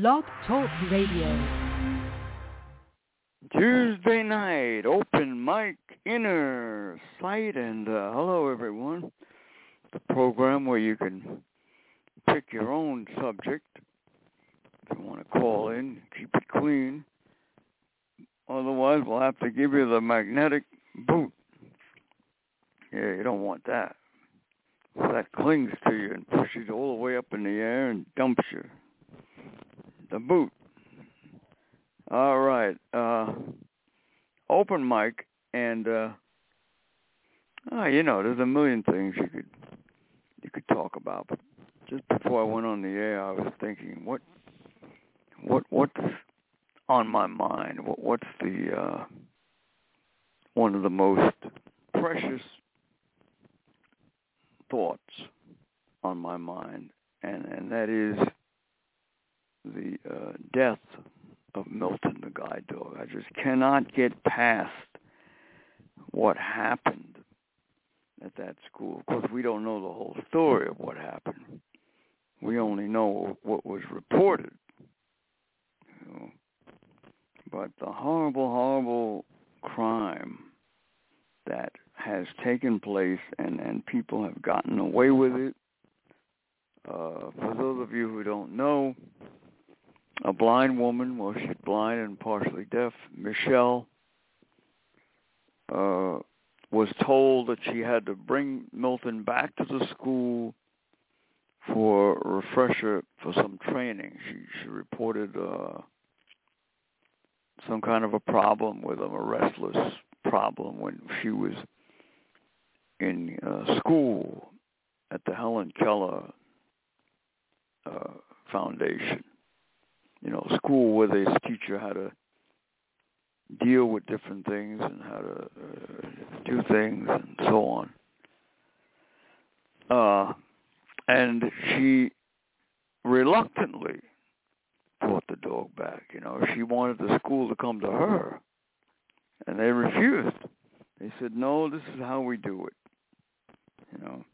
Blog Talk Radio. Tuesday night, open mic inner sight, and uh, hello everyone. The program where you can pick your own subject. If you want to call in, keep it clean. Otherwise, we'll have to give you the magnetic boot. Yeah, you don't want that. That clings to you and pushes you all the way up in the air and dumps you. The boot. All right. Uh, open mic and uh, oh, you know, there's a million things you could you could talk about. But just before I went on the air, I was thinking, what what what's on my mind? What what's the uh, one of the most precious thoughts on my mind, and and that is the uh, death of Milton the guide dog. I just cannot get past what happened at that school. Of course, we don't know the whole story of what happened. We only know what was reported. You know. But the horrible, horrible crime that has taken place and, and people have gotten away with it. Uh, for those of you who don't know, a blind woman, well, she's blind and partially deaf, Michelle, uh, was told that she had to bring Milton back to the school for a refresher for some training. She she reported uh, some kind of a problem with him, a restless problem when she was in uh, school at the Helen Keller uh, Foundation. You know, school where they teach you how to deal with different things and how to uh, do things and so on. Uh, and she reluctantly brought the dog back. You know, she wanted the school to come to her, and they refused. They said, "No, this is how we do it." You know.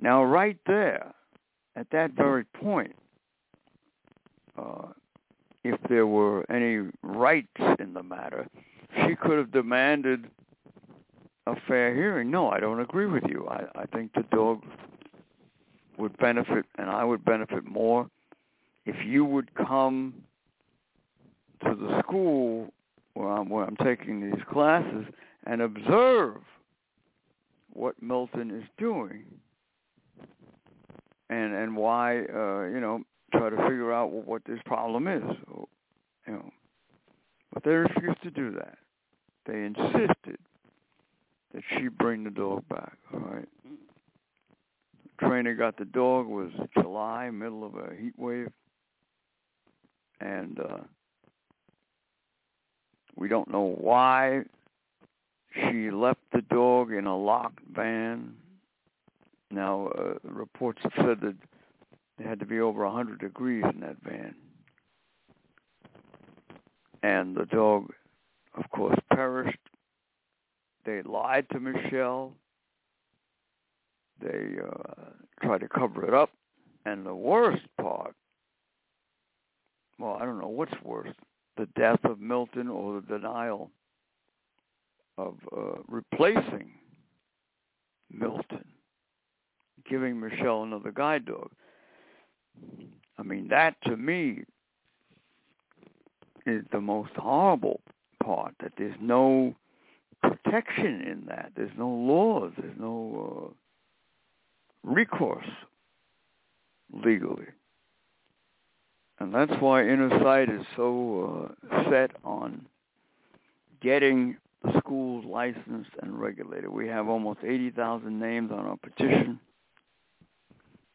Now, right there, at that very point, uh, if there were any rights in the matter, she could have demanded a fair hearing. No, I don't agree with you. I, I think the dog would benefit, and I would benefit more if you would come to the school where I'm, where I'm taking these classes and observe what Milton is doing and and why uh, you know try to figure out what this problem is. You know, but they refused to do that. They insisted that she bring the dog back. All right. The trainer got the dog. Was July, middle of a heat wave, and uh, we don't know why she left the dog in a locked van. Now, uh, reports have said that it had to be over 100 degrees in that van. And the dog, of course, perished. They lied to Michelle. They uh, tried to cover it up. And the worst part, well, I don't know what's worse, the death of Milton or the denial of uh, replacing Milton, giving Michelle another guide dog. I mean, that to me is the most horrible part, that there's no protection in that. There's no laws. There's no uh, recourse legally. And that's why Inner Sight is so uh, set on getting the schools licensed and regulated. We have almost 80,000 names on our petition.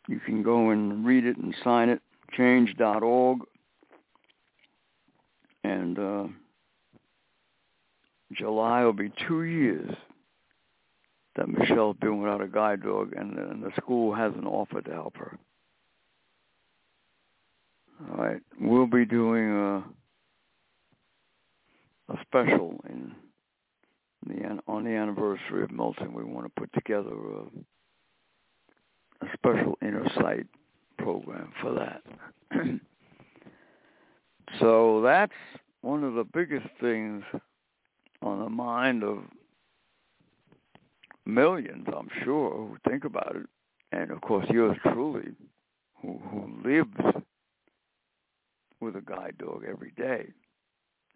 You can go and read it and sign it, change.org. And uh, July will be two years that Michelle's been without a guide dog, and, and the school hasn't offered to help her. All right, we'll be doing a, a special in the on the anniversary of Milton. We want to put together a, a special inner sight program for that. So that's one of the biggest things on the mind of millions, I'm sure, who think about it. And of course, yours truly, who, who lives with a guide dog every day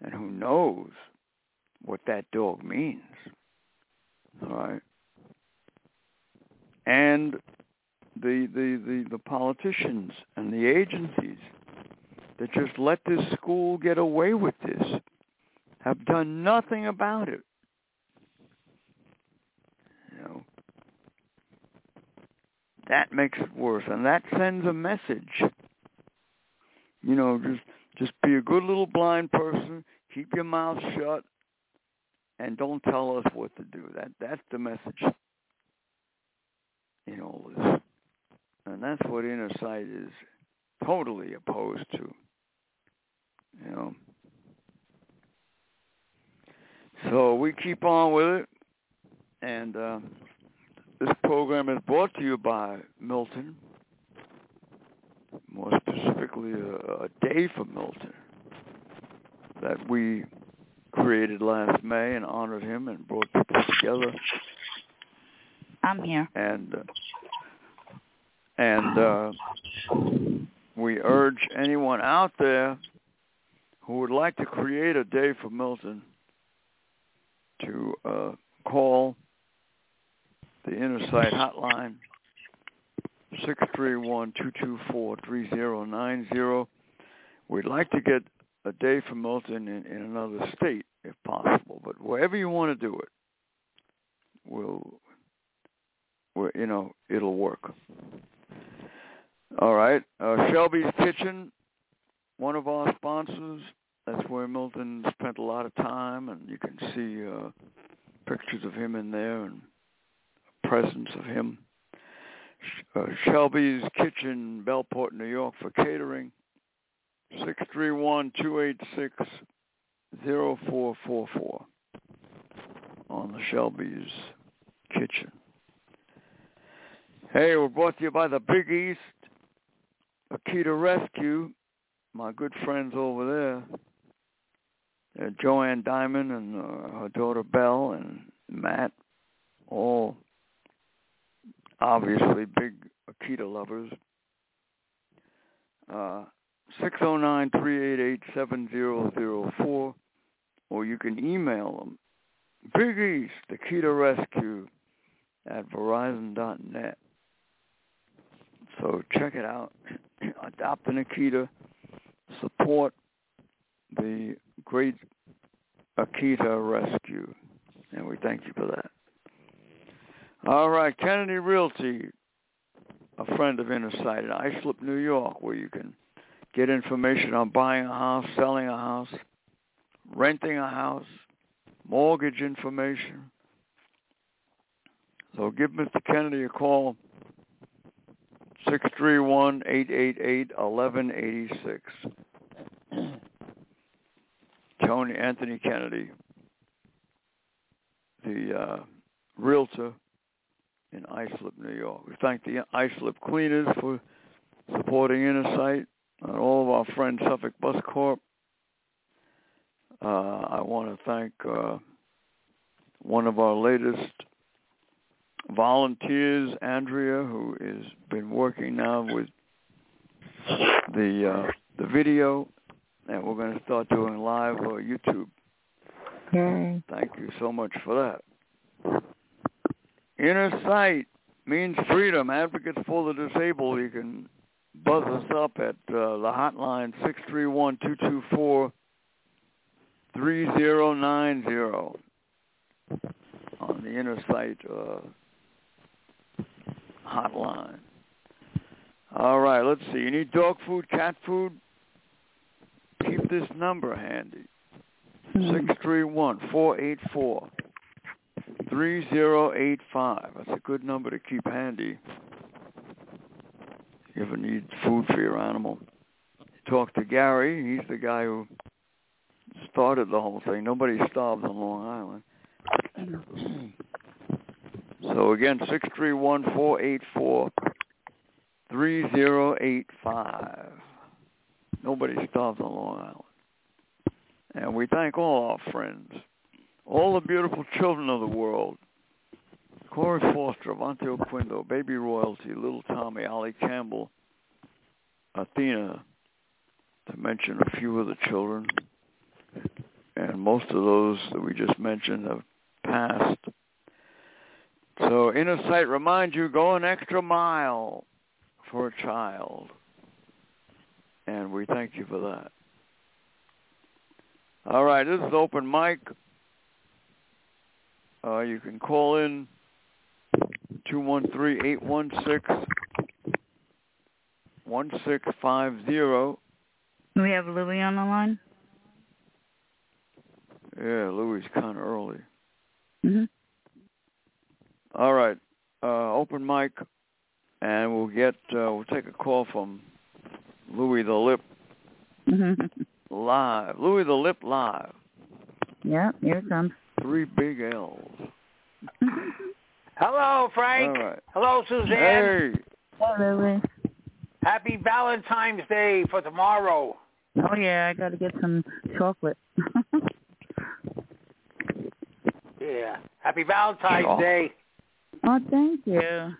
and who knows what that dog means. All right. And the, the, the, the politicians and the agencies that just let this school get away with this have done nothing about it. You know, that makes it worse, and that sends a message. You know, just just be a good little blind person, keep your mouth shut, and don't tell us what to do. That that's the message in all this, and that's what inner sight is totally opposed to. You know. So we keep on with it, and uh, this program is brought to you by Milton, more specifically a, a day for Milton that we created last May and honored him and brought people together. I'm here. And uh, and uh, we urge anyone out there who would like to create a day for Milton to uh, call the Inner Sight hotline, 631-224-3090. We'd like to get a day for Milton in, in another state, if possible. But wherever you want to do it, we'll, we'll you know, it'll work. All right. Uh, Shelby's Kitchen, one of our sponsors. That's where Milton spent a lot of time, and you can see uh, pictures of him in there and presence of him. Uh, Shelby's Kitchen, Bellport, New York, for catering. Six three one two eight six zero four four four on the Shelby's Kitchen. Hey, we're brought to you by the Big East Akita Rescue. My good friends over there, uh, Joanne Diamond and uh, her daughter Belle and Matt, all obviously big Akita lovers. Uh, 609-388-7004, or you can email them. Big East, Akita Rescue at Verizon.net. So check it out. Adopt an Akita. Support the great Akita Rescue. And we thank you for that. All right, Kennedy Realty, a friend of Inner Sight in Islip, New York, where you can get information on buying a house, selling a house, renting a house, mortgage information. So give Mr. Kennedy a call, 631-888-1186. Tony Anthony Kennedy, the uh, realtor in Islip, New York. We thank the Islip Cleaners for supporting Inner Sight and all of our friends Suffolk Bus Corp. Uh, I want to thank uh, one of our latest volunteers, Andrea, who has been working now with the uh, the video, and we're going to start doing live uh, YouTube. Mm. Thank you so much for that. Inner Sight means freedom. Advocates for the disabled. You can buzz us up at uh, the hotline six three one two two four three zero nine zero on the Inner Sight uh, hotline. All right, let's see. You need dog food, cat food? Keep this number handy. Hmm. Six three one four eight four three zero eight five. That's a good number to keep handy. If you ever need food for your animal. Talk to Gary. He's the guy who started the whole thing. Nobody starves on Long Island. Hmm. So again, six three one four eight four three zero eight five. Nobody starves on Long Island. And we thank all our friends, all the beautiful children of the world. Corey Foster, Avonte Oquendo, Baby Royalty, Little Tommy, Ollie Campbell, Athena, to mention a few of the children. And most of those that we just mentioned have passed. So Inner Sight reminds you, go an extra mile for a child. And we thank you for that. All right, this is open mic. Uh, you can call in 213-816-1650. We have Louis on the line. Yeah, Louis kind of early. hmm All right, uh, open mic, and we'll get uh, we'll take a call from Louis the Lip hmm live. Louis the Lip live. yeah, here it comes. Three big L's. Hello, Frank. All right. Hello, Suzanne. Hey, Hello, Louis. Happy Valentine's Day for tomorrow. Oh yeah, I got to get some chocolate. Yeah. Happy Valentine's Yeah. Day. Oh, thank you. Yeah,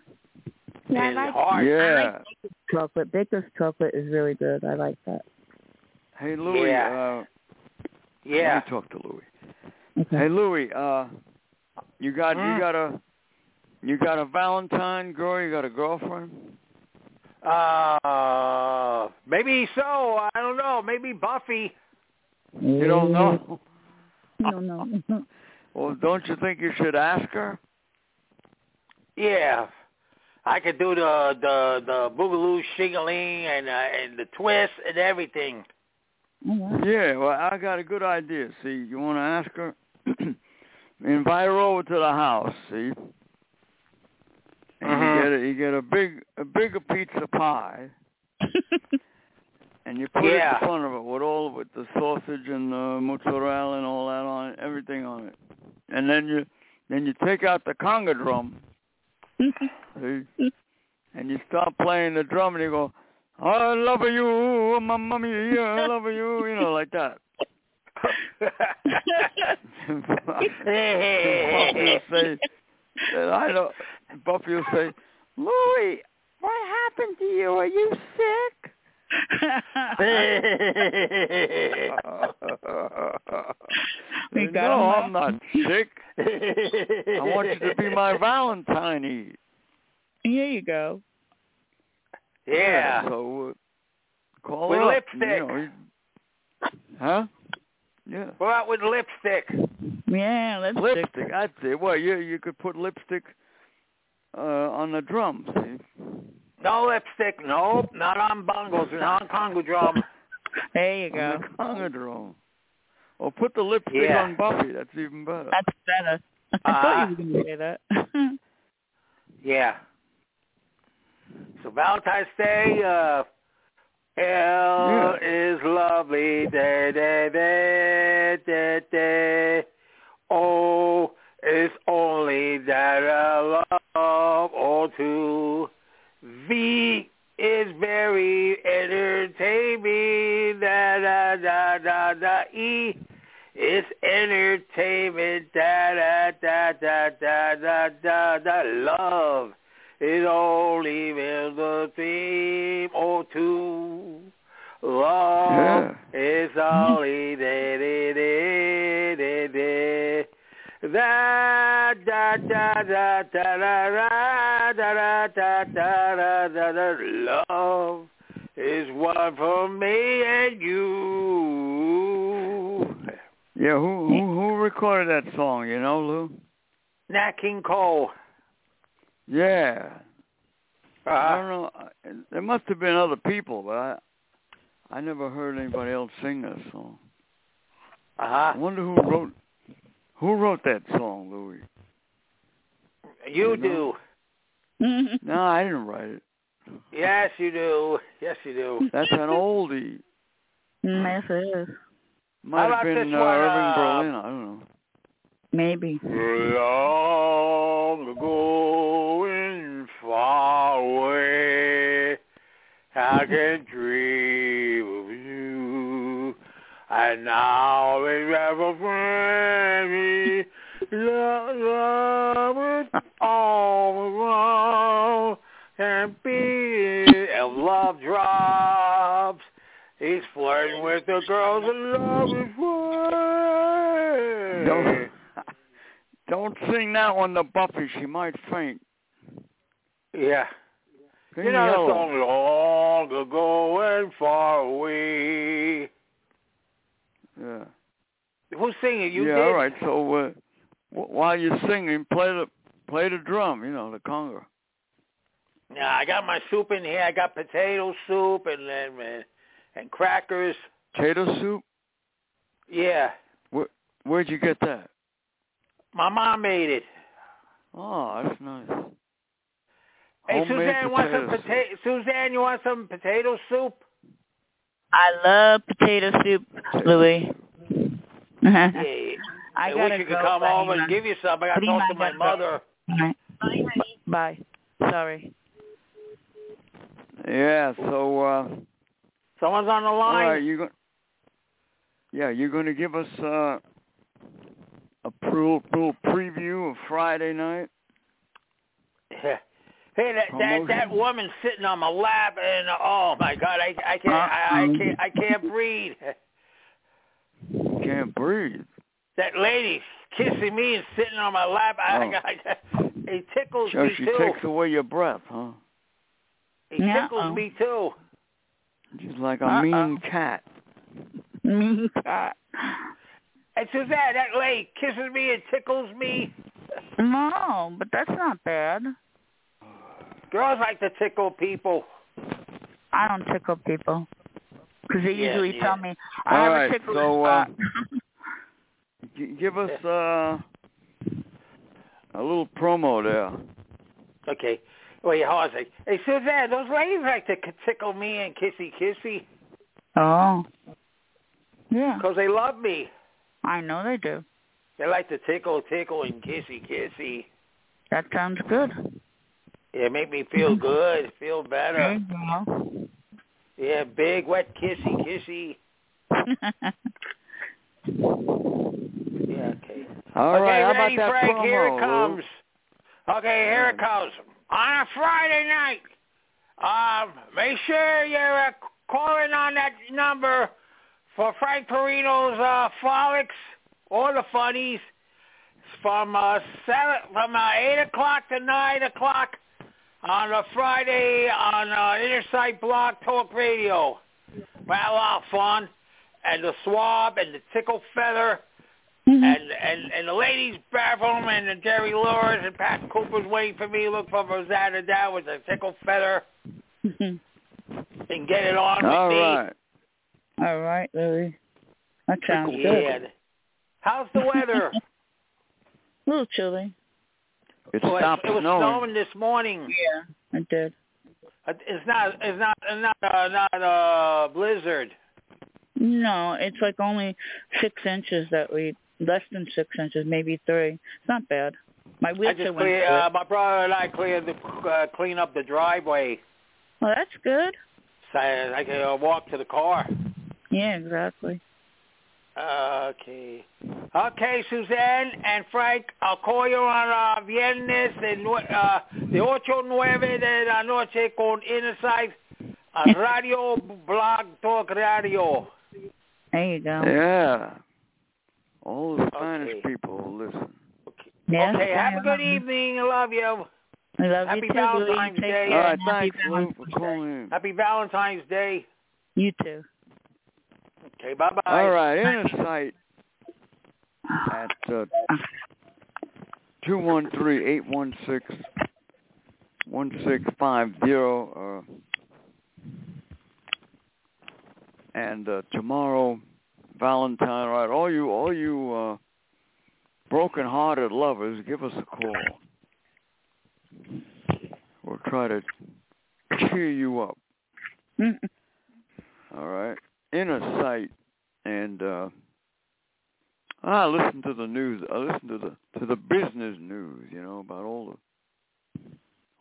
I And like heart. yeah. chocolate. Baker's chocolate is really good. I like that. Hey, Louis. Yeah. Uh, Yeah. Let me talk to Louis. Okay. Hey, Louis. Uh, you got Hmm? you got a you got a Valentine girl. You got a girlfriend. Uh, maybe so. I don't know. Maybe Buffy. You don't know. You don't know. Well, don't you think you should ask her? Yeah. I could do the the the boogaloo shingling and uh, and the twist and everything. Yeah, well, I got a good idea. See, you want to ask her? Invite her over to the house. See, and Mhm. you get a, you get a big a bigger pizza pie, and you put it Yeah. in front of her with all with the sausage and the mozzarella and all that on it, everything on it, and then you then you take out the conga drum. See, and you start playing the drum, and you go, "I love you, mamma mia, I love you," you know, like that. Buffy will say, and I know, Buffy will say, Louie, what happened to you? Are you sick? We got no, I'm not sick. I want you to be my Valentine. Here you go. yeah. So uh, call With up, lipstick. You know, you- huh? Yeah. Go out with lipstick. Yeah, let's Lipstick. I'd say. Well, you you could put lipstick uh on the drum. See. No lipstick. Nope. Not on bongos. Not on congo drum. There you go. On the conga drum. Or put the lipstick Yeah. on Buffy. That's even better. That's better. I thought you were going to say that. Yeah. So Valentine's Day, uh, hell is lovely, day, day, day, day, day. Oh, it's only that I love or two. V is very entertaining. Da da da da da. E is entertainment. Da da da da da da da da. Love is only with the dream or two. Love yeah. is all that it is. Da da da da da da da da da da da da. Love is one for me and you. Yeah. Who who who recorded that song? You know, Lou? Nat King Cole. Yeah. I Uh, don't know. There must have been other people, but I I never heard anybody else sing that song. Uh-huh. I wonder who wrote who wrote that song, Louis. You You do. know? No, I didn't write it. Yes, you do. Yes, you do. That's an oldie. yes, it is. Might have been uh, one, Irving uh, Berlin. I don't know. Maybe. Long ago and far away, I can dream of you. And now we have a friend. Love, love all around. And be and love drops. He's flirting with the girls and love is Don't, don't sing that one to Buffy. She might faint. Yeah. Sing You know the song long ago and far away. One. Who's singing? You yeah. did? All right. So uh, while you're singing, play the play the drum. You know the conga. Yeah, I got my soup in here. I got potato soup and and, and crackers. Potato soup. Yeah, Where where'd you get that? my mom made it. Oh, that's nice. Hey, Homemade Suzanne, want some potato? Suzanne, you want some potato soup? I love potato soup, soup. Louis. Yeah. I I wish you could go, come but over and give you some. I got to What do you talk to my mother. All right. B- Bye. Sorry. Yeah. So. uh Someone's on the line. right, you going Yeah, you're going to give us uh, a little, little preview of Friday night. Hey, that that that woman sitting on my lap, and oh my God, I I can't uh, I, I Uh-uh. can't I mm-hmm. can't breathe. Can't breathe. That lady kissing me and sitting on my lap, I, Oh. I, I it tickles So me she too. takes away your breath, huh? It Yeah. tickles me too. She's like a Uh-uh. mean cat. Me cat. And Suzanne, that lady kisses me and tickles me. No, but that's not bad. Girls like to tickle people. I don't tickle people. Because they Yeah, usually yeah. tell me, I All have right, a tickle so, uh, spot. G- give us uh, a little promo there. Okay. Wait, hold on a second. Hey, Suzanne, those ladies like to tickle me and kissy kissy oh. Yeah, because they love me. I know they do. They like to tickle, tickle, and kissy kissy. That sounds good. Yeah, make me feel good, feel There better. you Yeah, big, wet, kissy, kissy. Yeah, okay. All okay, right, how ready, about that Frank? promo? Here it Lou? comes. Okay, here it comes. On a Friday night, um, make sure you're uh, calling on that number for Frank Perino's uh, Frolics or the Funnies from uh, seven, from uh, eight o'clock to nine o'clock on a Friday on uh, Inner Sight Blog Talk Radio. We'll have a lot of fun, and the Swab and the Tickle Feather Mm-hmm. and and and the ladies bathroom and the Jerry Lewis and Pat Cooper's waiting for me. Look for Rosanna down with the tickle feather and get it on with All me. right. All right, Louis. That sounds yeah. good. How's the weather? A little chilly. It Well, stopped it was snowing. snowing this morning. Yeah, it did. Uh, It's not. It's not. It's not. Uh, not uh, blizzard. No, it's like only six inches that we, less than six inches, maybe three. It's not bad. My I just went clear. through. Uh, my brother and I cleared the uh, clean up the driveway Well, that's good. so I, I can uh, walk to the car. Yeah, exactly. Okay. Okay, Suzanne and Frank, I'll call you on uh, viernes de, nue- uh, de ocho nueve de la noche con Insight uh, Radio Blog Talk Radio. There you go. Yeah. All the Spanish Okay. people will listen. Okay. Yes, okay, have a good evening. I love you. I love Happy you too, Valentine's Louis. Day. All right, and happy thanks, Lou, for Valentine's Day. calling in. Happy Valentine's Day. You too. Okay, bye-bye. All right, inner sight at uh, two one three eight one six one six five zero. Uh, and uh, tomorrow, Valentine. Right, all you all you uh, broken-hearted lovers, give us a call. We'll try to cheer you up. All right. Inner sight and uh I listen to the news. I listen to the to the business news, you know, about all the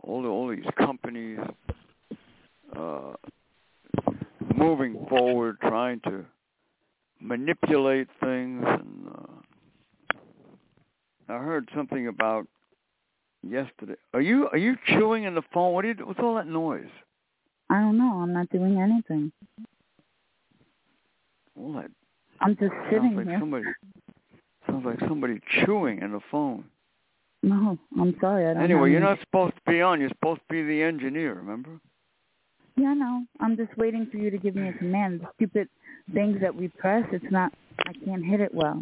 all the all these companies uh moving forward trying to manipulate things. And uh, I heard something about yesterday. Are you are you chewing in the phone? What are you? What's all that noise? I don't know. I'm not doing anything. That I'm just sitting sounds like here. somebody sounds like somebody chewing in the phone. No, I'm sorry. I don't. Anyway, you're any- not supposed to be on. You're supposed to be the engineer. Remember? Yeah, no. I'm just waiting for you to give me a command. The stupid things that we press, it's not. I can't hit it well,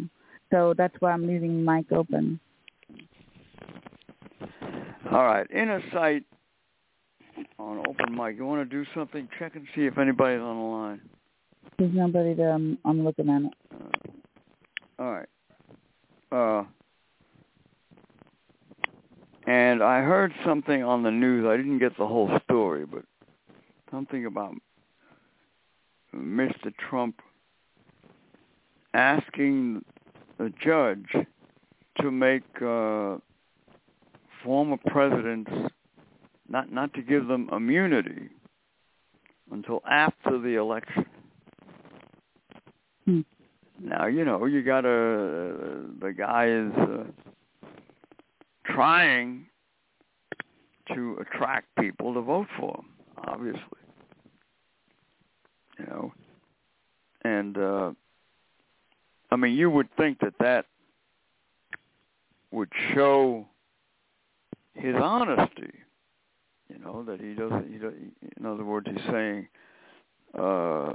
so that's why I'm leaving the mic open. All right, inner sight on open mic. You want to do something? Check and see if anybody's on the line. There's nobody there. I'm, I'm looking at it. Uh, all right. Uh, and I heard something on the news. I didn't get the whole story, but something about Mr. Trump asking the judge to make uh, former presidents not not to give them immunity until after the election. Hmm. Now you know you got to the guy is uh, trying to attract people to vote for him, obviously. You know, and uh, I mean you would think that that would show his honesty. You know that he doesn't. He does, in other words, he's saying, uh,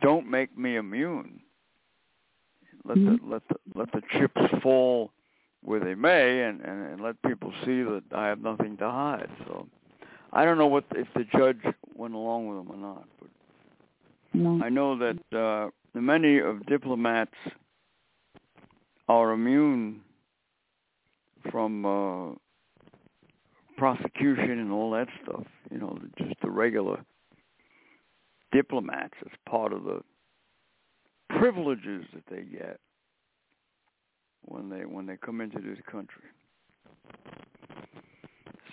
"Don't make me immune. Let the let the let the chips fall where they may, and, and and let people see that I have nothing to hide." So, I don't know what if the judge went along with them or not, but No. I know that uh, many of diplomats are immune from uh, prosecution and all that stuff. You know, just the regular diplomats as part of the privileges that they get when they when they come into this country.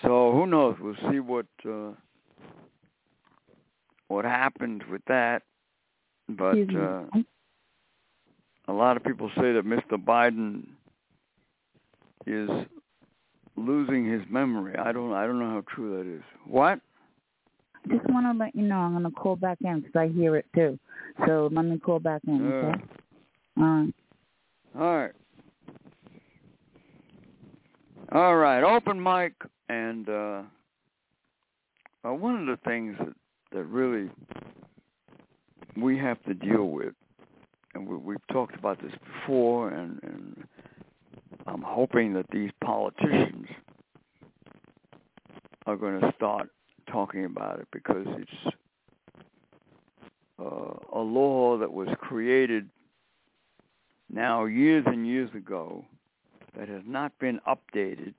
So who knows? We'll see what uh, what happens with that. But uh, a lot of people say that Mr. Biden is losing his memory. I don't I don't know how true that is. What? Just want to let you know I'm going to call back in because I hear it too. So let me call back in, okay? All right. all right. All right, open mic and uh uh, one of the things that that really we have to deal with and we, we've talked about this before and, and I'm hoping that these politicians are going to start talking about it because it's uh, a law that was created now years and years ago that has not been updated.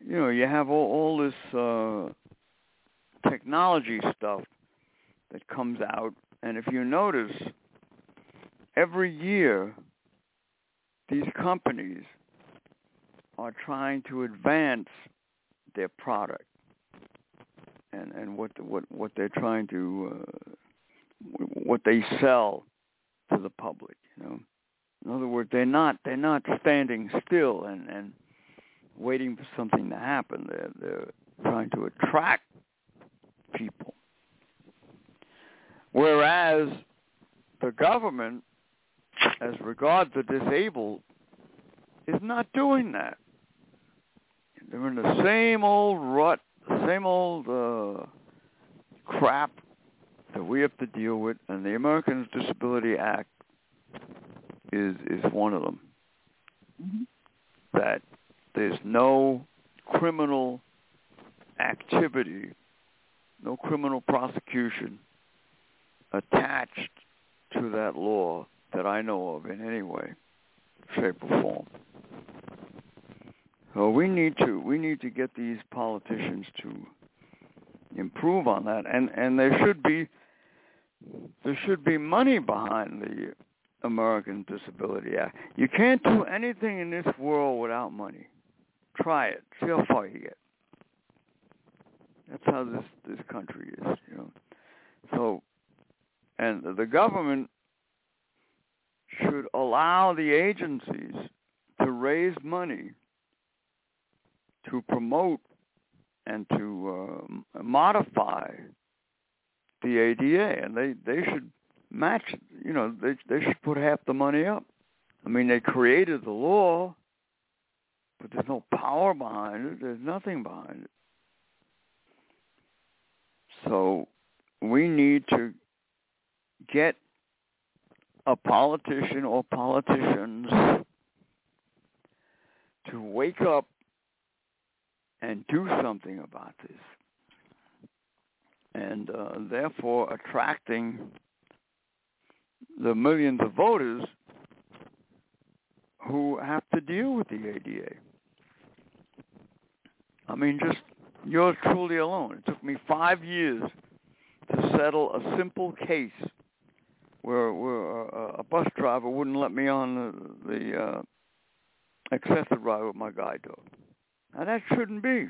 You know, you have all, all this uh, technology stuff that comes out, and if you notice, every year these companies are trying to advance their product and and what what what they're trying to uh, what they sell to the public you know? In other words they're not they're not standing still and and waiting for something to happen. They're they're trying to attract people. Whereas the government as regards the disabled is not doing that. They're in the same old rut the same old uh, crap that we have to deal with, and the Americans Disability Act is is one of them. Mhm. That there's no criminal activity, no criminal prosecution attached to that law that I know of in any way, shape, or form. So we need to we need to get these politicians to improve on that, and and there should be there should be money behind the American Disability Act. You can't do anything in this world without money. Try it. See how far you get. That's how this this country is, you know. So And the government should allow the agencies to raise money to promote and to uh, modify the ADA, and they they should match. You know, they they should put half the money up. I mean, they created the law, but there's no power behind it. There's nothing behind it. So we need to get a politician or politicians to wake up and do something about this. And uh, therefore attracting the millions of voters who have to deal with the ADA. I mean, just yours truly alone. It took me five years to settle a simple case where, where a, a bus driver wouldn't let me on the, the uh, excessive ride with my guide dog. Now that shouldn't be.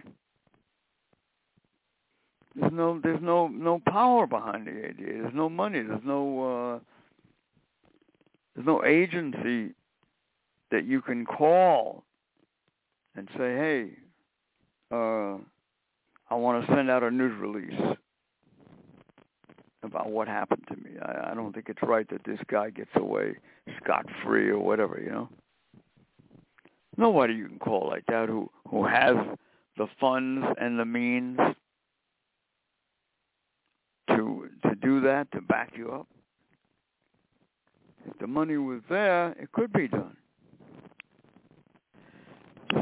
There's no there's no no power behind the ADA. There's no money. There's no uh, there's no agency that you can call and say, hey, uh, I want to send out a news release about what happened to me. I, I don't think it's right that this guy gets away scot free or whatever, you know. Nobody you can call like that who who has the funds and the means to to do that to back you up. If the money was there, it could be done.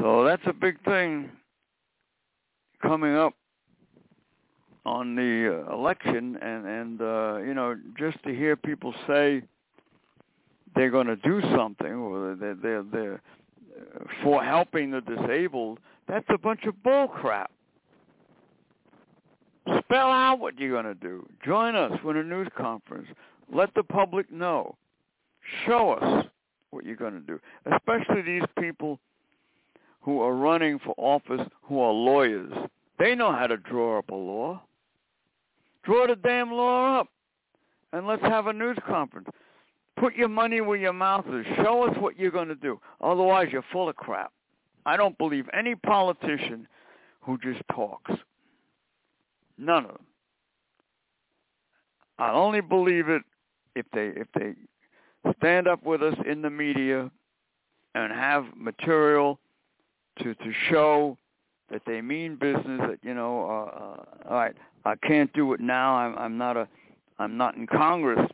So that's a big thing coming up on the uh, election and and uh you know just to hear people say they're going to do something or they're they're they're for helping the disabled that's a bunch of bull crap spell out what you're going to do. Join us for a news conference. Let the public know. Show us what you're going to do. Especially these people who are running for office who are lawyers. They know how to draw up a law. Draw the damn law up and let's have a news conference. Put your money where your mouth is. Show us what you're going to do. Otherwise, you're full of crap. I don't believe any politician who just talks. None of them. I only believe it if they if they stand up with us in the media and have material to to show that they mean business. That you know, uh, uh, all right, I can't do it now. I'm, I'm not a, I'm not in Congress,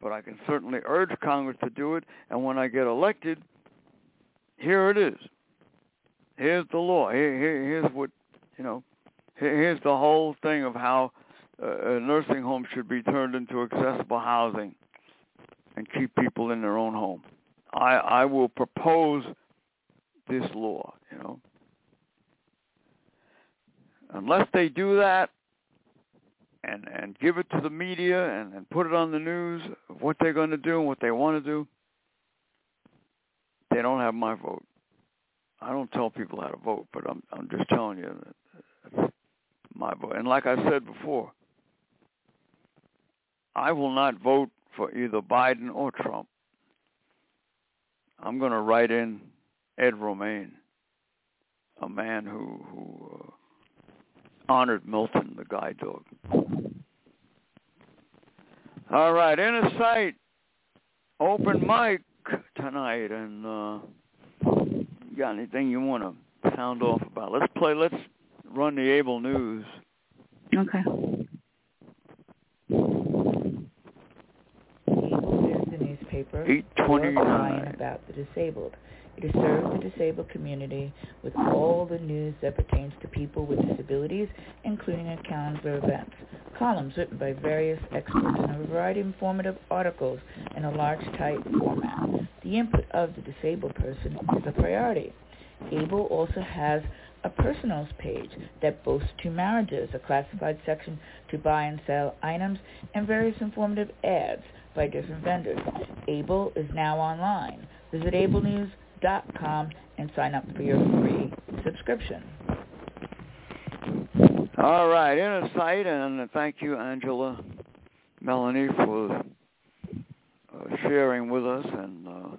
but I can certainly urge Congress to do it. And when I get elected, here it is. Here's the law. Here, here here's what, you know, here, here's the whole thing of how uh, a nursing home should be turned into accessible housing and keep people in their own home. I I will propose this law, you know. Unless they do that, and and give it to the media and, and put it on the news of what they're going to do and what they want to do, they don't have my vote. I don't tell people how to vote, but I'm I'm just telling you that my vote. And like I said before, I will not vote for either Biden or Trump. I'm going to write in Ed Romaine, a man who who uh, honored Milton, the guide dog. All right, inner sight, open mic tonight, and uh, you got anything you want to sound off about? Let's play. Let's run the Able News. Okay. Able is the newspaper. Eight twenty-nine. About the disabled. It serves the disabled community with all the news that pertains to people with disabilities, including accounts of events, columns written by various experts, and a variety of informative articles in a large type format. The input of the disabled person is a priority. Able also has a personals page that boasts two marriages, a classified section to buy and sell items, and various informative ads by different vendors. Able is now online. Visit Able News com and sign up for your free subscription. All right, inner sight, and thank you, Angela, Melanie for uh, sharing with us, and uh,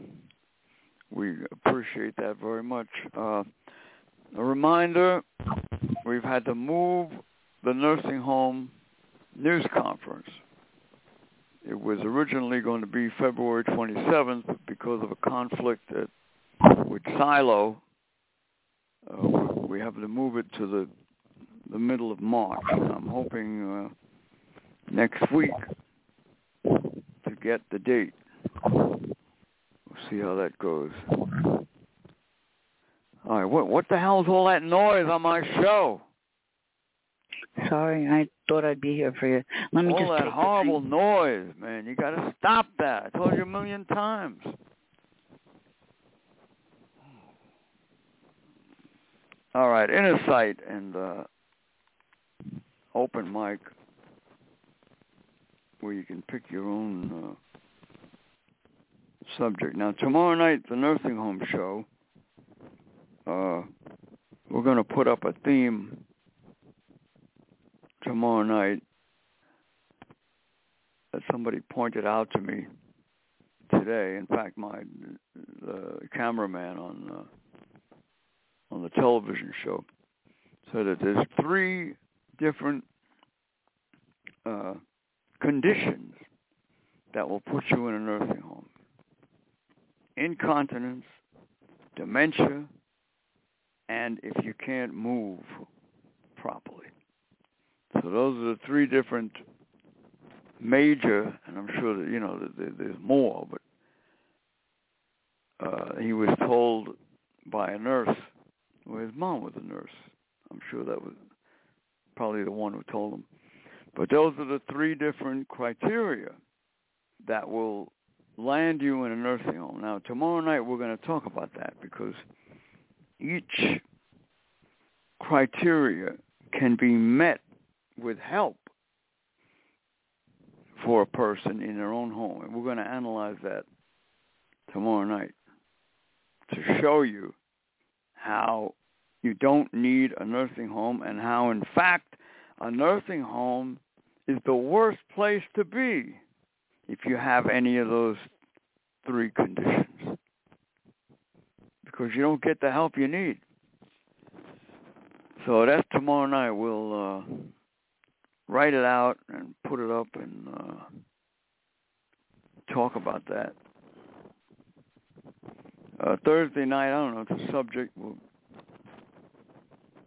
we appreciate that very much. Uh, a reminder, we've had to move the nursing home news conference. It was originally going to be February 27th, but because of a conflict at, with Silo, uh, we have to move it to the the middle of March. I'm hoping uh, next week to get the date. We'll see how that goes. All right, what what the hell's all that noise on my show? Sorry, I thought I'd be here for you. Let me all just that horrible noise, man. You got to stop that. I told you a million times. All right, inner sight and uh, open mic where you can pick your own uh, subject. Now, tomorrow night, the nursing home show, uh, we're going to put up a theme tomorrow night that somebody pointed out to me today. In fact, my the cameraman on uh, on the television show said that there's three different uh, conditions that will put you in a nursing home: incontinence, dementia, and if you can't move properly. So those are the three different major, and I'm sure that you know that there's more, but uh, he was told by a nurse, well, his mom was a nurse. I'm sure that was probably the one who told him. But those are the three different criteria that will land you in a nursing home. Now, tomorrow night we're going to talk about that because each criteria can be met with help for a person in their own home. And we're going to analyze that tomorrow night to show you how you don't need a nursing home and how, in fact, a nursing home is the worst place to be if you have any of those three conditions because you don't get the help you need. So that's tomorrow night. We'll uh, write it out and put it up and uh, talk about that. Uh, Thursday night, I don't know, it's a subject. We'll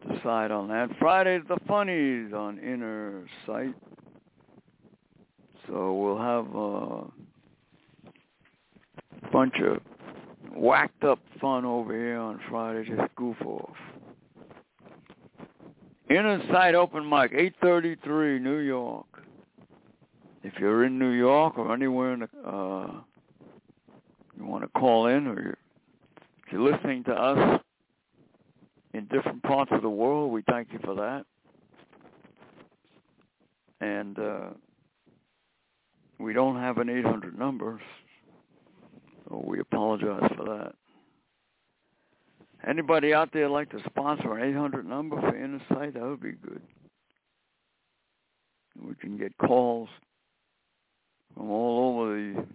decide on that. Friday's the funnies on Inner Sight. So we'll have a bunch of whacked up fun over here on Friday, just goof off. Inner Sight Open Mic, 833 New York. If you're in New York or anywhere in the, uh, you want to call in or you're, if you're listening to us in different parts of the world, we thank you for that. And uh, we don't have an 800 number, so we apologize for that. Anybody out there like to sponsor an 800 number for Inner Sight? That would be good. We can get calls from all over the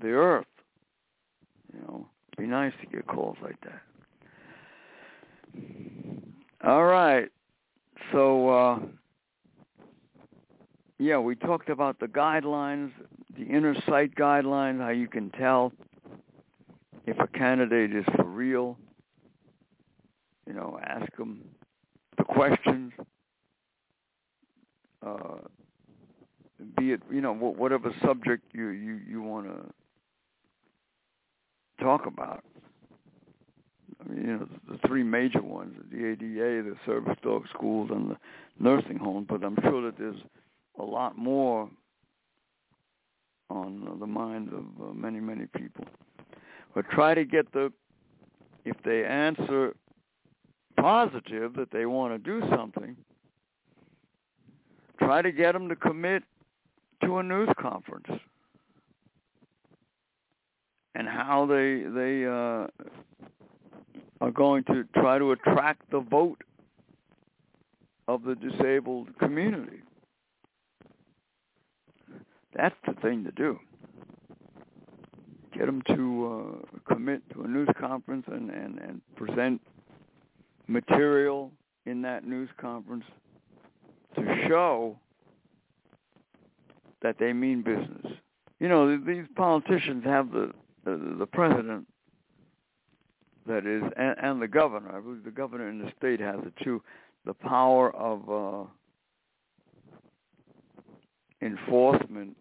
the earth. You know, it'd be nice to get calls like that. All right. So uh yeah, we talked about the guidelines, the inner sight guidelines, how you can tell if a candidate is for real you know, ask them the questions. Uh, be it you know whatever subject you you you want to talk about. You know, the three major ones: the ADA, the service dog schools, and the nursing home. But I'm sure that there's a lot more on the minds of uh, many many people. But try to get the if they answer positive that they want to do something, try to get them to commit to a news conference and how they they uh, are going to try to attract the vote of the disabled community. That's the thing to do. Get them to uh, commit to a news conference and, and, and present material in that news conference to show that they mean business. You know, these politicians have the the, the president that is and, and the governor. I believe the governor in the state has it too. The power of uh, enforcement,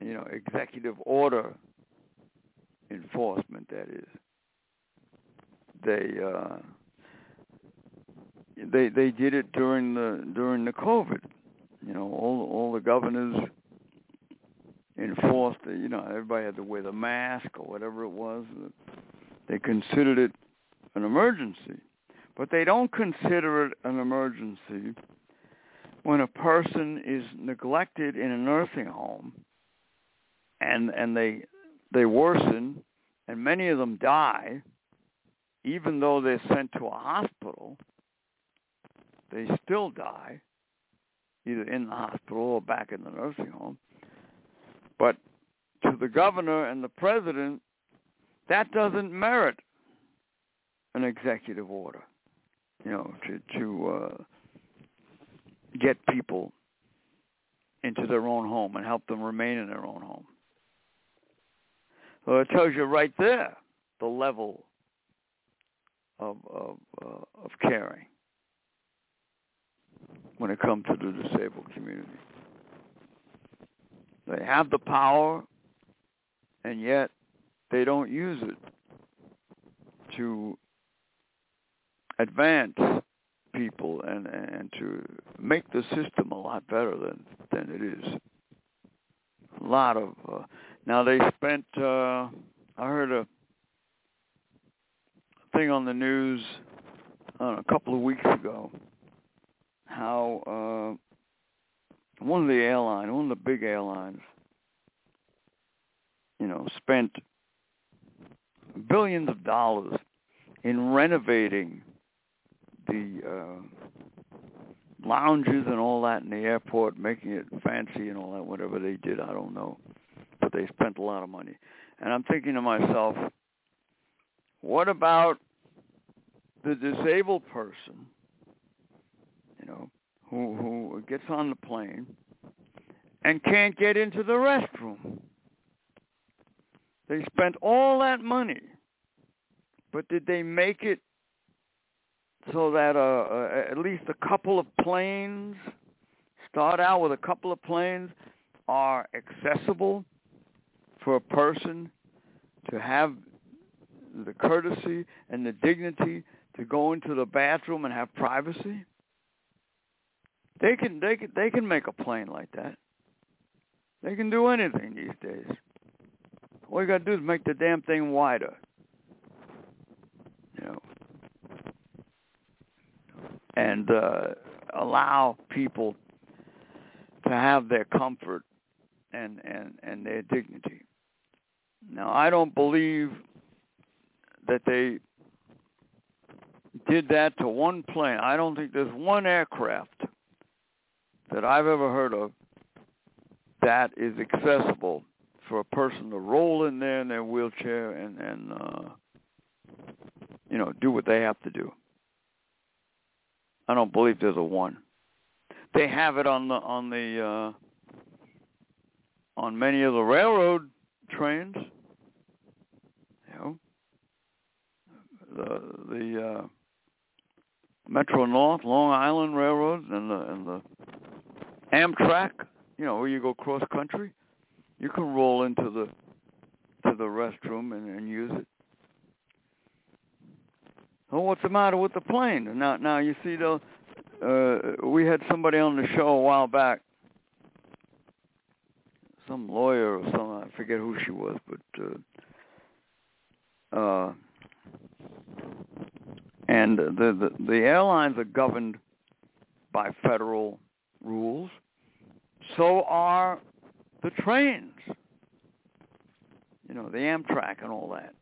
you know, executive order enforcement. That is, they uh, they they did it during the during the COVID. You know, all all the governors enforced. It, you know, everybody had to wear the mask or whatever it was. They considered it an emergency, but they don't consider it an emergency when a person is neglected in a nursing home and and they they worsen and many of them die even though they're sent to a hospital they still die either in the hospital or back in the nursing home. But to the governor and the president that doesn't merit an executive order you know to to uh get people into their own home and help them remain in their own home. Well, it tells you right there the level of of, uh, of caring when it comes to the disabled community. They have the power, and yet they don't use it to advance people and and to make the system a lot better than than it is. A lot of uh, now they spent. Uh, I heard a thing on the news uh, a couple of weeks ago how uh, one of the airlines, one of the big airlines, you know, spent billions of dollars in renovating the uh, lounges and all that in the airport, making it fancy and all that, whatever they did, I don't know. But they spent a lot of money. And I'm thinking to myself, what about the disabled person, you know, who who gets on the plane and can't get into the restroom? They spent all that money, but did they make it so that uh, uh, at least a couple of planes start out with a couple of planes are accessible for a person to have the courtesy and the dignity to go into the bathroom and have privacy. They can they can they can make a plane like that. They can do anything these days. All you gotta do is make the damn thing wider. You know, and uh, allow people to have their comfort and, and, and their dignity. Now, I don't believe that they did that to one plane. I don't think there's one aircraft that I've ever heard of that is accessible for a person to roll in there in their wheelchair and, and uh, you know, do what they have to do. I don't believe there's a one. They have it on the on the uh, on many of the railroad trains. You know, the the uh, Metro North, Long Island Railroad, and the and the Amtrak. You know, where you go cross country, you can roll into the to the restroom and, and use it. Oh, what's the matter with the plane? Now, now you see, though, uh, we had somebody on the show a while back, some lawyer or some, I forget who she was, but uh, uh, and the, the the airlines are governed by federal rules. So are the trains. You know, the Amtrak and all that.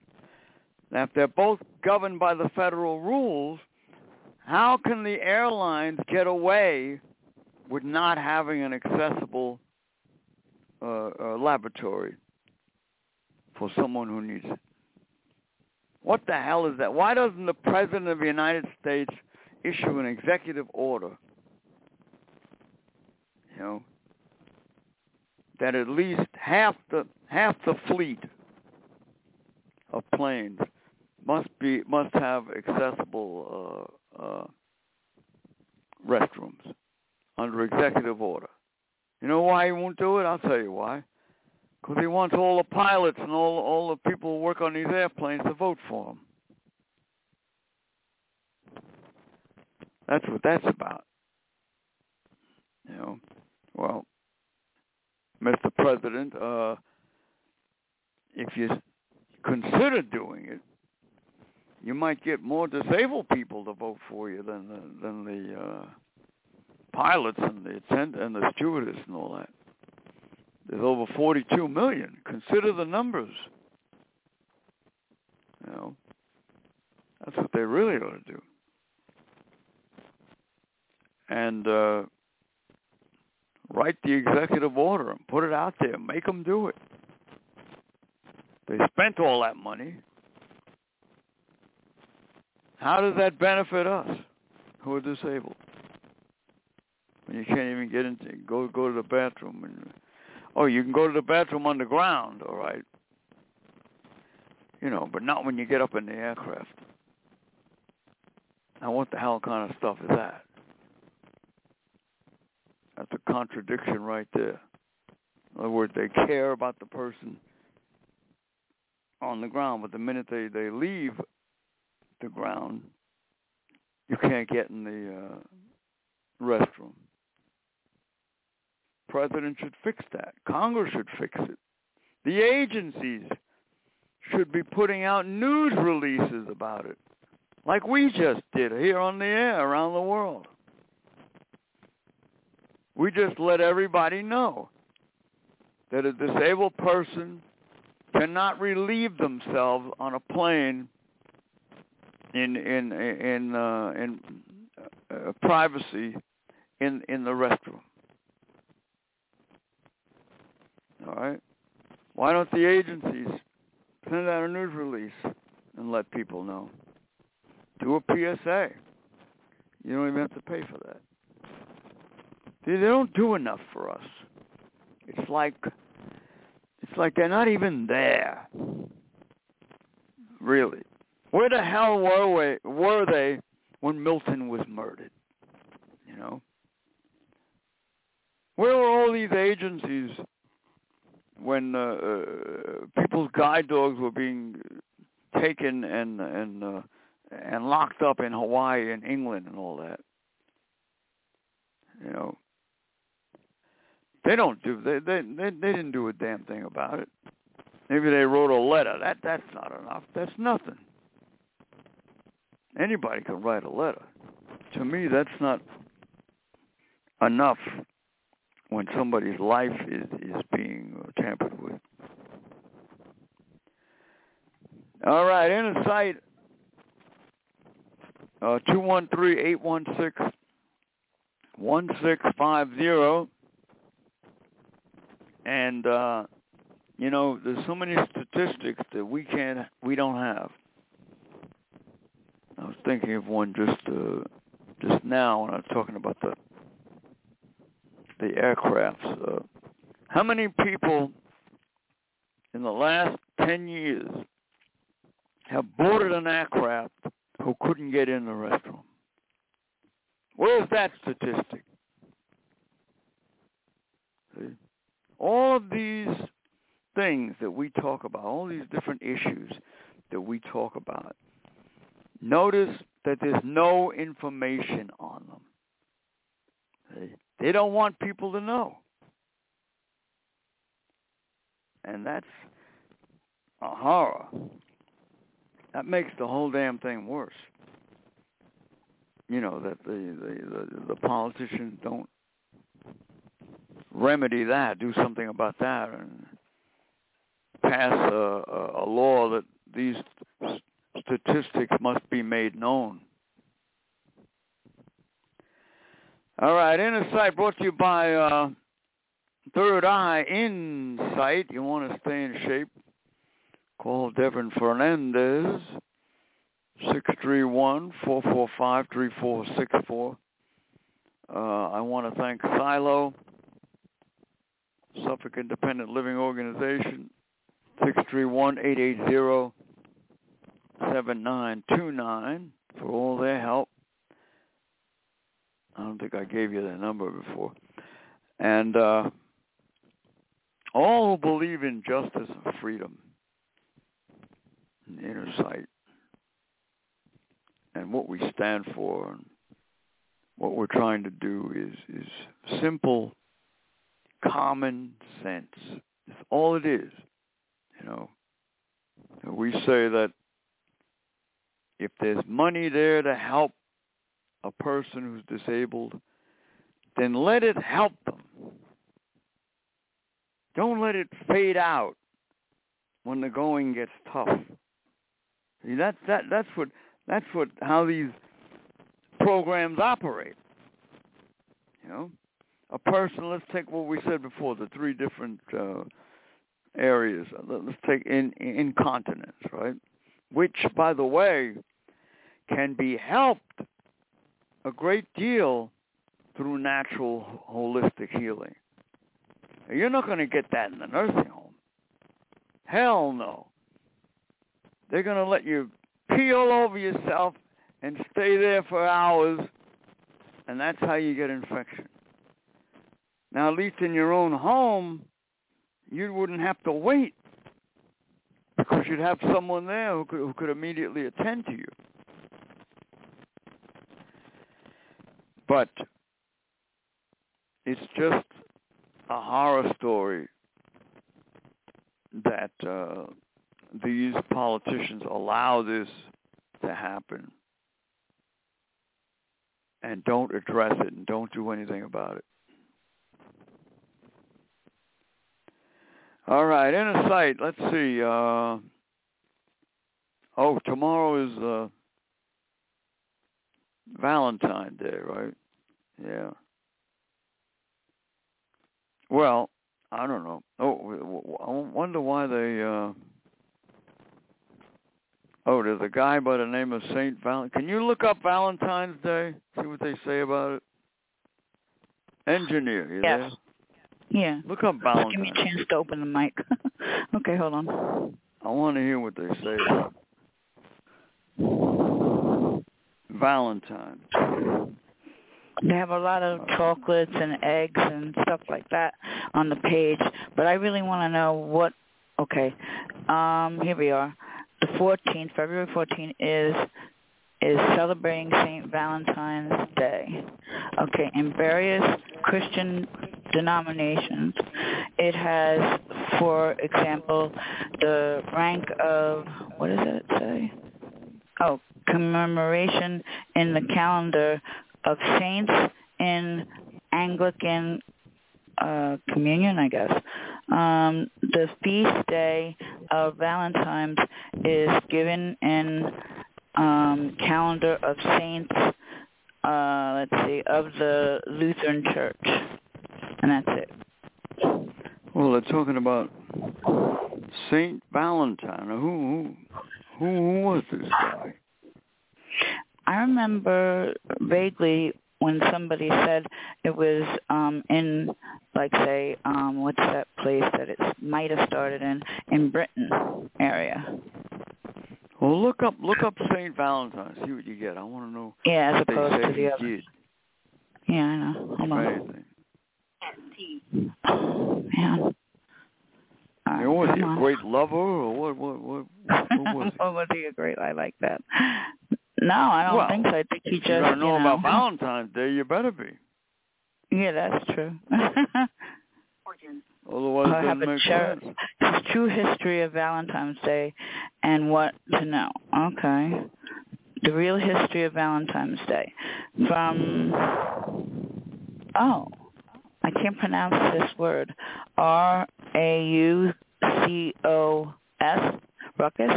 Now, if they're both governed by the federal rules, how can the airlines get away with not having an accessible uh, uh, laboratory for someone who needs it. What the hell is that? Why doesn't the President of the United States issue an executive order? You know, that at least half the half the fleet of planes must be must have accessible uh, uh, restrooms under executive order. You know why he won't do it? I'll tell you why. Because he wants all the pilots and all all the people who work on these airplanes to vote for him. That's what that's about. You know, well, Mr. President, uh, if you consider doing it, you might get more disabled people to vote for you than the, than the uh, pilots and the attend and the stewardess and all that. There's over 42 million. Consider the numbers. You know, that's what they really ought to do. And uh, write the executive order and put it out there. Make them do it. They spent all that money. How does that benefit us who are disabled? When you can't even get into go go to the bathroom and oh you can go to the bathroom underground, all right. You know, but not when you get up in the aircraft. Now what the hell kind of stuff is that? That's a contradiction right there. In other words, they care about the person on the ground, but the minute they they leave the ground, you can't get in the uh, restroom. President should fix that. Congress should fix it. The agencies should be putting out news releases about it, like we just did here on the air around the world. We just let everybody know that a disabled person cannot relieve themselves on a plane in in in uh, in uh, privacy in in the restroom. All right. Why don't the agencies send out a news release and let people know? Do a PSA. You don't even have to pay for that. See, they don't do enough for us. It's like it's like they're not even there. Really. Where the hell were we, were they when Milton was murdered? You know? Where were all these agencies when uh, uh, people's guide dogs were being taken and and uh, and locked up in Hawaii and England and all that? You know, they don't do they they they, they didn't do a damn thing about it. Maybe they wrote a letter. That that's not enough. That's nothing. Anybody can write a letter. To me, that's not enough when somebody's life is is being tampered with. All right, Inner Sight, uh, 213-816-1650. And, uh, you know, there's so many statistics that we can't, we don't have. I was thinking of one just uh, just now when I was talking about the the aircrafts. Uh, how many people in the last ten years have boarded an aircraft who couldn't get in the restroom? Where's that statistic? See? All of these things that we talk about, all these different issues that we talk about, Notice that there's no information on them. They don't want people to know. And that's a horror. That makes the whole damn thing worse. You know, that the, the, the, the politicians don't remedy that, do something about that, and pass a, a, a law that these statistics must be made known. All right, Inner Sight brought to you by uh, Third Eye Insight. You want to stay in shape? Call Devin Fernandez, 631-445-3464. Uh, I want to thank Silo, Suffolk Independent Living Organization, 631-880-7929 for all their help. I don't think I gave you that number before. And uh, all who believe in justice and freedom and inner sight and what we stand for and what we're trying to do is is simple common sense. It's all it is. You know. We say that if there's money there to help a person who's disabled, then let it help them. Don't let it fade out when the going gets tough. See, that's that that's what that's what how these programs operate. You know, a person. Let's take what we said before, the three different uh, areas. Let's take in incontinence, right? Which, by the way, can be helped a great deal through natural holistic healing. You're not going to get that in the nursing home. Hell no. They're going to let you peel over yourself and stay there for hours, and that's how you get infection. Now, at least in your own home, you wouldn't have to wait because you'd have someone there who could, who could immediately attend to you. But it's just a horror story that uh, these politicians allow this to happen and don't address it and don't do anything about it. All right, inner sight. Let's see. Uh, oh, tomorrow is uh, Valentine's Day, right? Yeah. Well, I don't know. Oh, I wonder why they. Uh, oh, there's a guy by the name of Saint Val. Can you look up Valentine's Day? See what they say about it. Engineer, you yes. there? Yeah. Look up Valentine's. Give me a chance to open the mic. okay, hold on. I want to hear what they say about Valentine's. They have a lot of chocolates and eggs and stuff like that on the page, but I really want to know what. Okay, um, here we are. The 14th, February 14th is is celebrating Saint Valentine's Day. Okay, in various Christian denominations, it has, for example, the rank of what does it say? Oh, commemoration in the calendar of saints in Anglican uh, communion, I guess. Um, the feast day of Valentine's is given in um, calendar of saints. Uh, let's see, of the Lutheran Church, and that's it. Well, they're talking about Saint Valentine. Who who who was this guy? I remember vaguely when somebody said it was um in like say um what's that place that it might have started in in Britain area. Well, look up look up Saint Valentine. See what you get. I want to know. Yeah, as opposed to the other. did. Yeah, I know. Hold on. Oh, man. Right, was he a great lover or what? What? What? What was he? was he a great? I like that. No, I don't Well, think so. I think he you just, gotta know you know. about Valentine's Day. You better be. Yeah, that's true. Otherwise, I have a sense. His true history of Valentine's Day and what to know. Okay. The real history of Valentine's Day. From, oh, I can't pronounce this word. R-A-U-C-O-S, ruckus?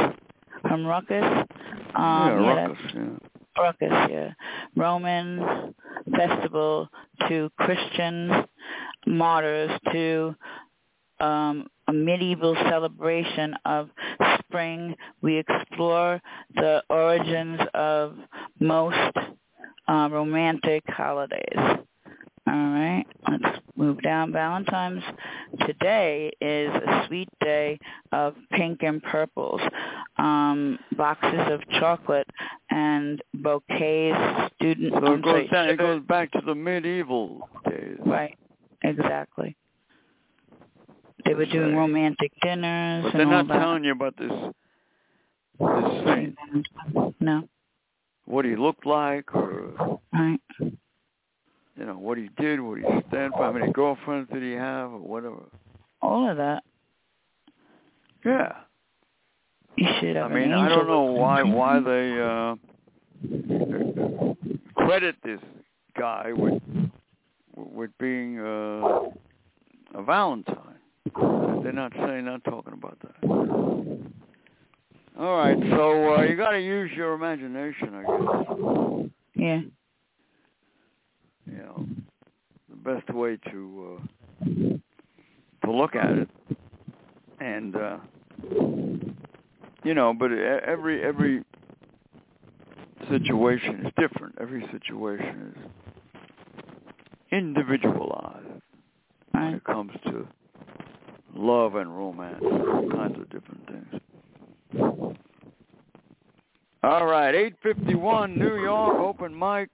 From ruckus? Um, yeah, ruckus. Yeah. Ruckus, yeah. Roman festival to Christian martyrs to um, a medieval celebration of spring. We explore the origins of most uh, romantic holidays. All right, let's move down. Valentine's today is a sweet day of pink and purples, um, boxes of chocolate and bouquets. Student. So it goes down. It goes back to the medieval days. Right. Exactly. They were doing romantic dinners. But they're not telling you about this this saint. No. What he looked like, or right. You know what he did, what he stand for, how many girlfriends did he have, or whatever. All of that. Yeah. You should have. I mean, I don't know why why they uh credit this guy with with being uh, a Valentine. They're not saying, not talking about that. All right, so uh, you got to use your imagination, I guess. Yeah. You know, the best way to uh, to look at it, and uh, you know, but every every situation is different. Every situation is individualized when it comes to love and romance, all kinds of different things. All right, 851 New York open mic.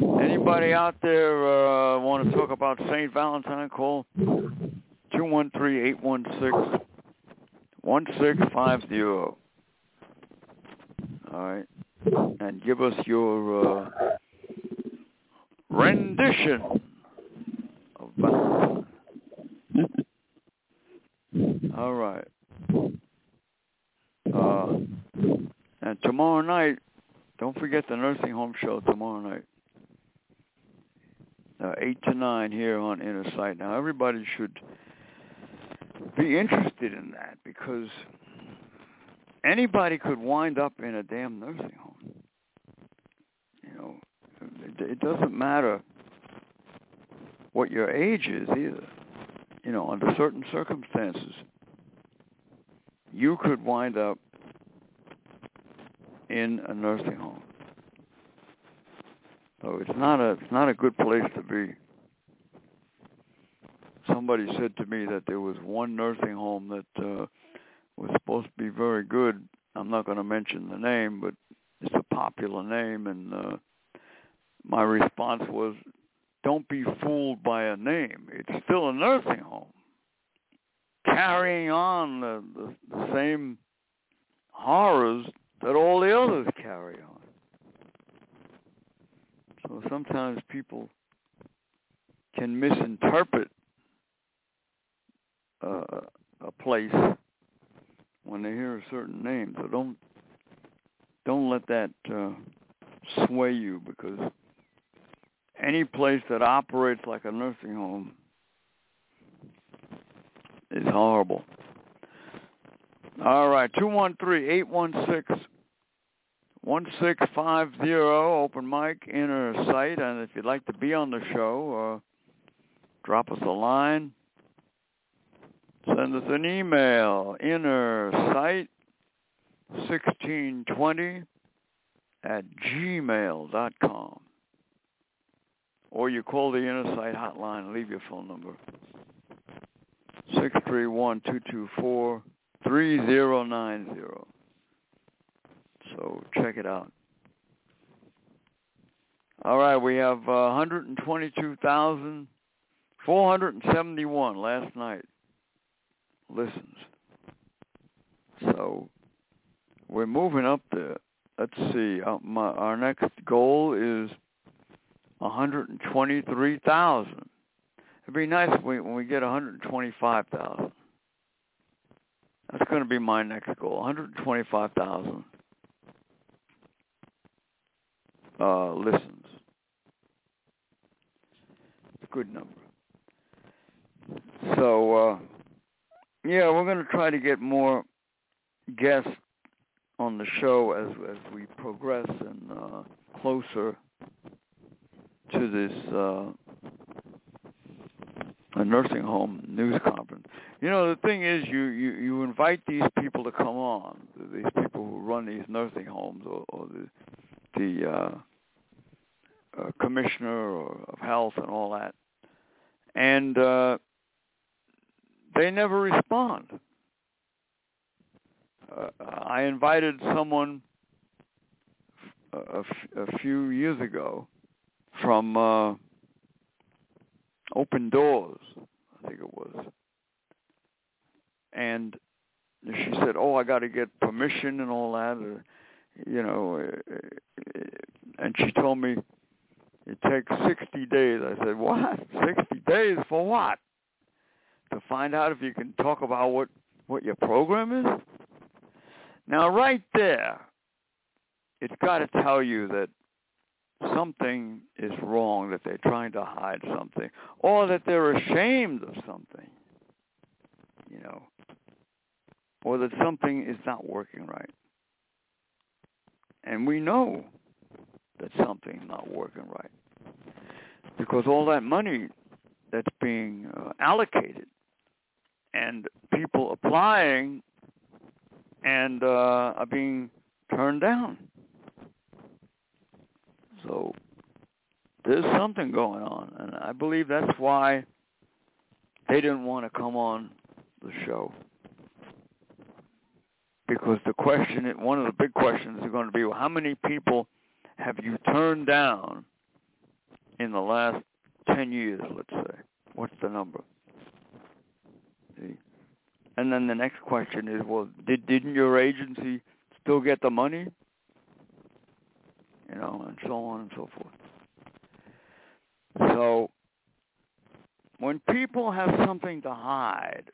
Anybody out there uh, want to talk about St. Valentine? Call 213-816-1650. All right. And give us your uh, rendition of Valentine. All right. Uh, and tomorrow night, don't forget the nursing home show tomorrow night. Uh, 8 to 9 here on Inner Sight. Now, everybody should be interested in that because anybody could wind up in a damn nursing home. You know, it, it doesn't matter what your age is either. You know, under certain circumstances, you could wind up in a nursing home. So it's not a it's not a good place to be. Somebody said to me that there was one nursing home that uh, was supposed to be very good. I'm not going to mention the name, but it's a popular name, and uh, my response was, don't be fooled by a name. It's still a nursing home. Carrying on the, the, the same horrors that all the others carry on. So sometimes people can misinterpret uh, a place when they hear a certain name. So don't don't let that uh, sway you because any place that operates like a nursing home is horrible. All right, 213-816-1650, open mic, inner sight. And if you'd like to be on the show, uh, drop us a line. Send us an email, inner sight 1620 at gmail.com or you call the Inner Sight hotline and leave your phone number. Six three one two two four three zero nine zero. So check it out. All right, we have uh, 122,471 last night listens. So we're moving up there. Let's see. Uh, my, our next goal is 123,000. It'd be nice if we, when we get 125,000. That's going to be my next goal, 125,000 uh, listens. It's a good number. So, uh, yeah, we're going to try to get more guests on the show as as we progress and uh, closer to this uh, a nursing home news conference. You know, the thing is, you you you invite these people to come on, these people who run these nursing homes, or, or the the uh, uh, commissioner of health and all that, and uh, they never respond. Uh, I invited someone a, few years ago from uh, Open Doors, I think it was, and she said, "Oh, I got to get permission and all that," you know, uh, and she told me it takes 60 days. I said, "What? 60 days for what?" To find out if you can talk about what what your program is. Now, right there, it's got to tell you that something is wrong, that they're trying to hide something, or that they're ashamed of something, you know, or that something is not working right. And we know that something's not working right because all that money that's being uh, allocated and people applying and uh, are being turned down. So there's something going on, and I believe that's why they didn't want to come on the show. Because the question, one of the big questions is going to be, well, how many people have you turned down in the last 10 years, let's say? What's the number? See? And then the next question is, well, did didn't your agency still get the money? You know, and so on and so forth. So when people have something to hide,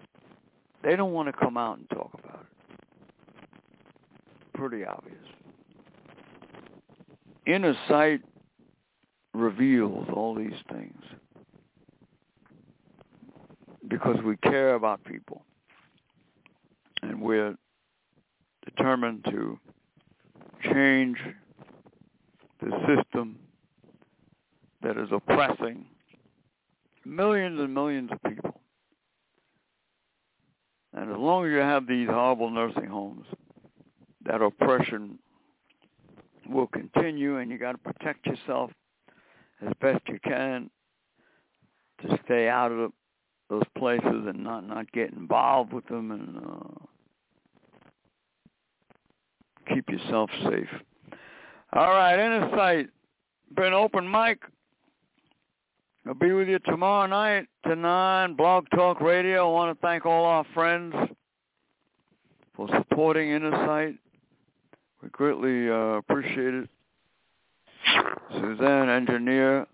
they don't want to come out and talk about it. Pretty obvious. Inner sight reveals all these things because we care about people and we're determined to change the system that is oppressing millions and millions of people. And as long as you have these horrible nursing homes, that oppression will continue and you got to protect yourself as best you can to stay out of those places and not not get involved with them and uh, keep yourself safe. All right, Inner Sight, been open mic. I'll be with you tomorrow night to 9, Blog Talk Radio. I want to thank all our friends for supporting Inner Sight. We greatly uh, appreciate it. Suzanne, engineer,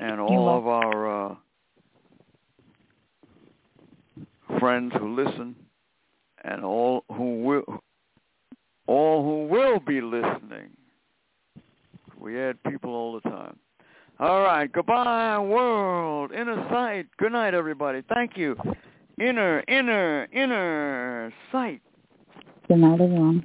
and all of our uh, friends who listen, and all who will all who will be listening. We add people all the time. All right. Goodbye, world. Inner sight. Good night, everybody. Thank you. Inner, inner, inner sight. Good night, everyone.